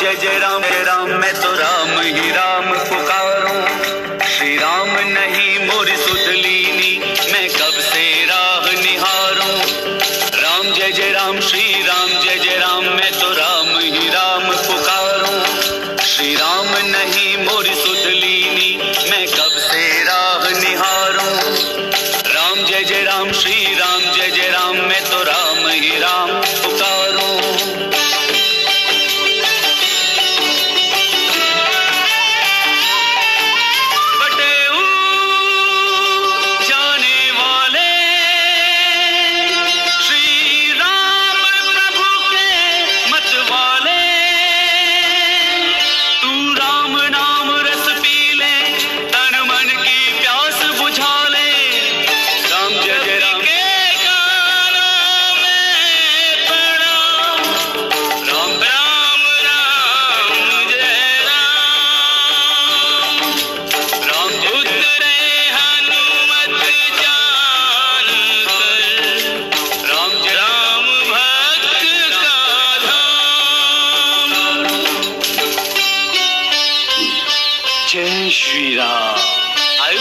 जय जय राम जय राम, मैं तो राम ही राम पुकारूं। श्री राम नहीं मोरी सुधलीनी मैं कब से राह निहारूं? राम जय जय राम, श्री राम जय जय राम, मैं तो राम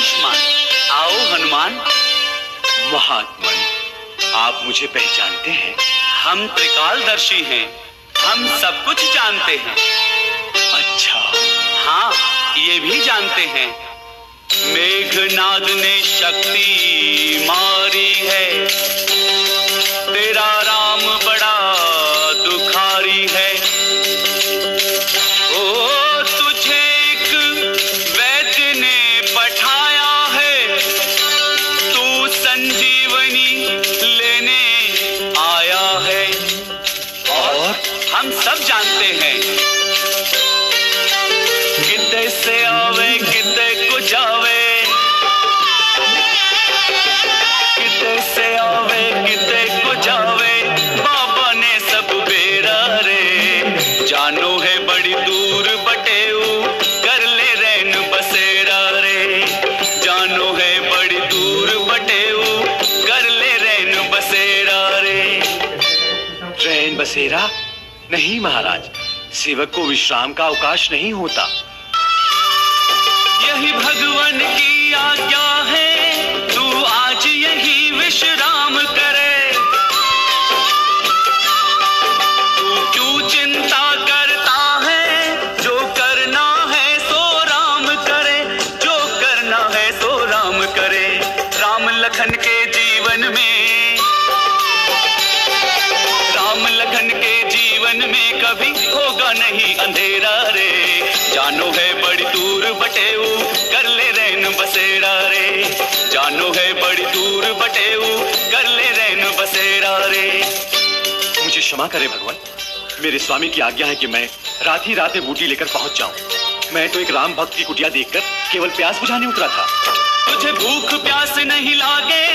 आयुष्मान। आओ हनुमान। महात्मन, आप मुझे पहचानते हैं। हम त्रिकालदर्शी हैं। हम सब कुछ जानते हैं। अच्छा हाँ ये भी जानते हैं। मेघनाद ने शक्ति मारी संजीवनी लेने आया है। और हम सब जानते हैं रैन बसेरा नहीं महाराज। सेवक को विश्राम का अवकाश नहीं होता। यही भगवान की आज्ञा है, तू आज यही विश्राम करे। तू क्यों चिंता करता है? जो करना है सो राम करे, जो करना है सो राम करे। राम लखन के होगा नहीं अंधेरा रे। जानो है बड़ी दूर बटेऊ, कर ले रैन बसेरा रे। जानो है बड़ी दूर बटेऊ, कर ले रैन बसेरा रे। मुझे क्षमा करे भगवान, मेरे स्वामी की आज्ञा है कि मैं रात ही रात बूटी लेकर पहुँच जाऊँ। मैं तो एक राम भक्त की कुटिया देखकर केवल प्यास बुझाने उतरा था। तुझे भूख प्यास नहीं लागे,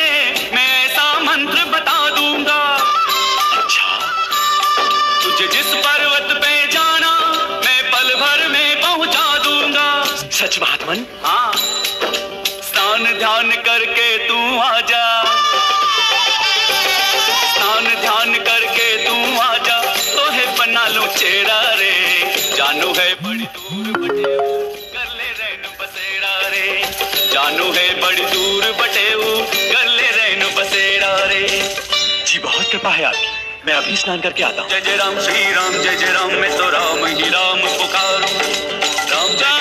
मैं ऐसा मंत्र बता दूँगा। अच्छा तुझे जिस पर्वत सच महात्मन हाँ। स्नान ध्यान करके तू आजा स्नान ध्यान करके तू आजा तो है बना लो चेहरा रे। जानो है बड़ी दूर बटेऊ कर ले रैन बसेरा रे। जानो है बड़ी दूर बटेऊ कर ले रैन बसेरा रे। जी बहुत कृपा है आपकी। मैं अभी स्नान करके आता हूँ। जय जय राम श्री राम जय जय राम। मैं तो राम ही राम पुकारूं। राम जय